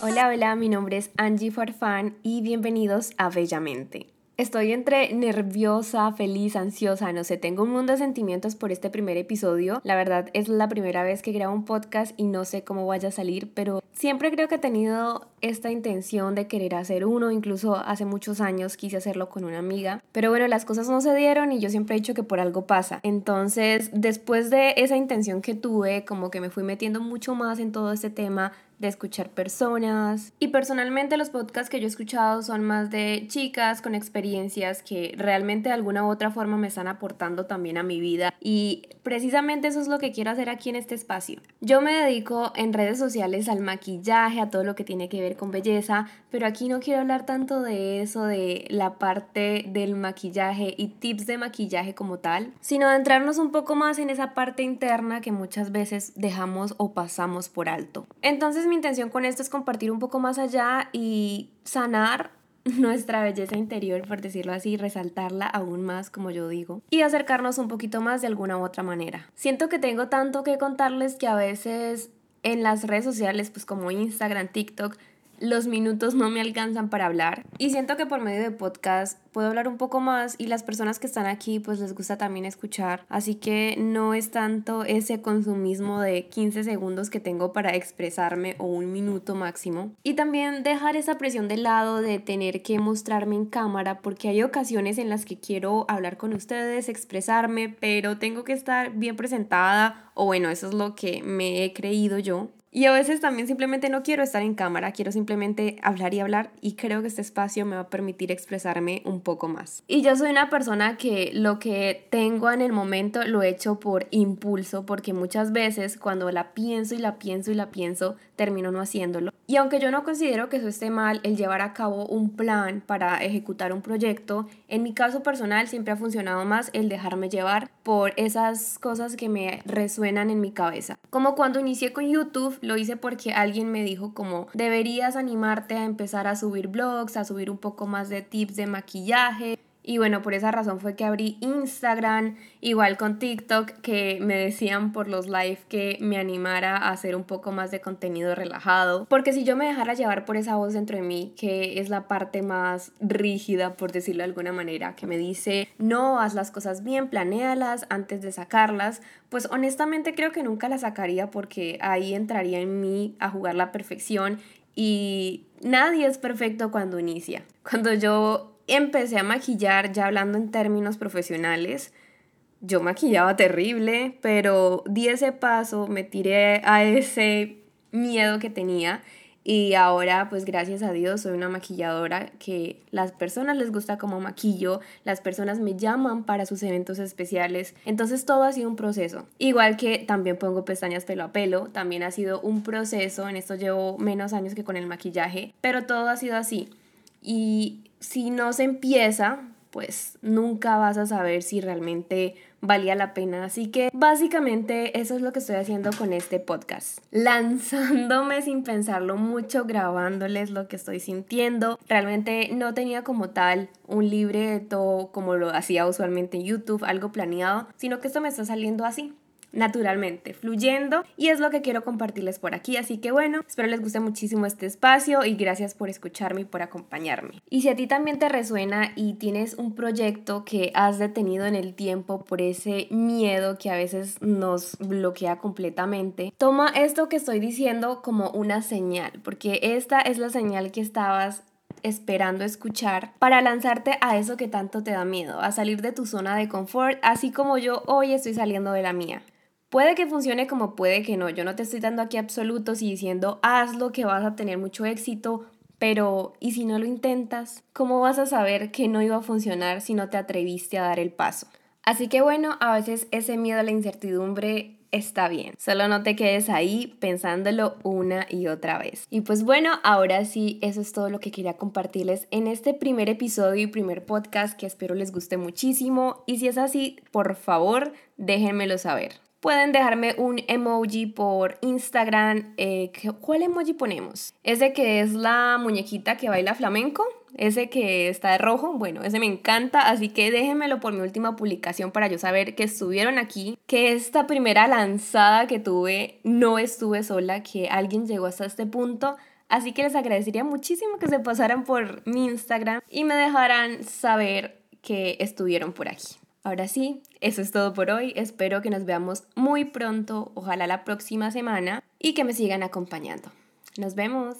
Hola, hola, mi nombre es Angie Farfán y bienvenidos a Bellamente. Estoy entre nerviosa, feliz, ansiosa, no sé, tengo un mundo de sentimientos por este primer episodio. La verdad es la primera vez que grabo un podcast y no sé cómo vaya a salir, pero siempre creo que he tenido esta intención de querer hacer uno, incluso hace muchos años quise hacerlo con una amiga, pero bueno, las cosas no se dieron y yo siempre he dicho que por algo pasa. Entonces, después de esa intención que tuve, como que me fui metiendo mucho más en todo este tema de escuchar personas. Y personalmente los podcasts que yo he escuchado son más de chicas con experiencias que realmente de alguna u otra forma me están aportando también a mi vida. Y precisamente eso es lo que quiero hacer aquí en este espacio. Yo me dedico en redes sociales al maquillaje, a todo lo que tiene que ver con belleza, pero aquí no quiero hablar tanto de eso, de la parte del maquillaje y tips de maquillaje como tal, sino de entrarnos un poco más en esa parte interna que muchas veces dejamos o pasamos por alto. Entonces mi intención con esto es compartir un poco más allá y sanar nuestra belleza interior, por decirlo así, resaltarla aún más, como yo digo, y acercarnos un poquito más de alguna u otra manera. Siento que tengo tanto que contarles que a veces en las redes sociales, pues como Instagram, TikTok, los minutos no me alcanzan para hablar. Y siento que por medio de podcast puedo hablar un poco más y las personas que están aquí pues les gusta también escuchar. Así que no es tanto ese consumismo de 15 segundos que tengo para expresarme o un minuto máximo. Y también dejar esa presión de lado de tener que mostrarme en cámara porque hay ocasiones en las que quiero hablar con ustedes expresarme pero tengo que estar bien presentada o bueno eso es lo que me he creído yo y a veces también simplemente no quiero estar en cámara, quiero simplemente hablar y hablar y creo que este espacio me va a permitir expresarme un poco más. Y yo soy una persona que lo que tengo en el momento lo he hecho por impulso, porque muchas veces cuando la pienso y la pienso y la pienso, termino no haciéndolo. Y aunque yo no considero que eso esté mal, el llevar a cabo un plan para ejecutar un proyecto, en mi caso personal siempre ha funcionado más el dejarme llevar por esas cosas que me resuenan en mi cabeza. Como cuando inicié con YouTube, lo hice porque alguien me dijo como deberías animarte a empezar a subir blogs, a subir un poco más de tips de maquillaje, y bueno, por esa razón fue que abrí Instagram, igual con TikTok, que me decían por los live que me animara a hacer un poco más de contenido relajado. Porque si yo me dejara llevar por esa voz dentro de mí, que es la parte más rígida, por decirlo de alguna manera, que me dice, no, haz las cosas bien, planéalas antes de sacarlas, pues honestamente creo que nunca las sacaría porque ahí entraría en mí a jugar la perfección y nadie es perfecto cuando inicia. Cuando yo empecé a maquillar, ya hablando en términos profesionales, yo maquillaba terrible, pero di ese paso, me tiré a ese miedo que tenía y ahora pues gracias a Dios soy una maquilladora que las personas les gusta como maquillo, las personas me llaman para sus eventos especiales, entonces todo ha sido un proceso. Igual que también pongo pestañas pelo a pelo, también ha sido un proceso, en esto llevo menos años que con el maquillaje, pero todo ha sido así. Y si no se empieza, pues nunca vas a saber si realmente valía la pena. Así que básicamente eso es lo que estoy haciendo con este podcast. Lanzándome sin pensarlo mucho, grabándoles lo que estoy sintiendo. Realmente no tenía como tal un libreto como lo hacía usualmente en YouTube, algo planeado, sino que esto me está saliendo así naturalmente, fluyendo y es lo que quiero compartirles por aquí. Así que bueno, espero les guste muchísimo este espacio y gracias por escucharme y por acompañarme. Y si a ti también te resuena y tienes un proyecto que has detenido en el tiempo por ese miedo que a veces nos bloquea completamente, toma esto que estoy diciendo como una señal, porque esta es la señal que estabas esperando escuchar para lanzarte a eso que tanto te da miedo, a salir de tu zona de confort, así como yo hoy estoy saliendo de la mía. Puede que funcione como puede que no. Yo no te estoy dando aquí absolutos y diciendo hazlo que vas a tener mucho éxito, pero ¿y si no lo intentas? ¿Cómo vas a saber que no iba a funcionar si no te atreviste a dar el paso? Así que bueno, a veces ese miedo a la incertidumbre está bien. Solo no te quedes ahí pensándolo una y otra vez. Y pues bueno, ahora sí, eso es todo lo que quería compartirles en este primer episodio y primer podcast que espero les guste muchísimo. Y si es así, por favor, déjenmelo saber. Pueden dejarme un emoji por Instagram. Eh, ¿Cuál emoji ponemos? Ese que es la muñequita que baila flamenco. Ese que está de rojo. Bueno, ese me encanta. Así que déjenmelo por mi última publicación para yo saber que estuvieron aquí. Que esta primera lanzada que tuve no estuve sola. Que alguien llegó hasta este punto Así que les agradecería muchísimo que se pasaran por mi Instagram y me dejaran saber que estuvieron por aquí. Ahora sí, eso es todo por hoy. Espero que nos veamos muy pronto, ojalá la próxima semana, y que me sigan acompañando. Nos vemos.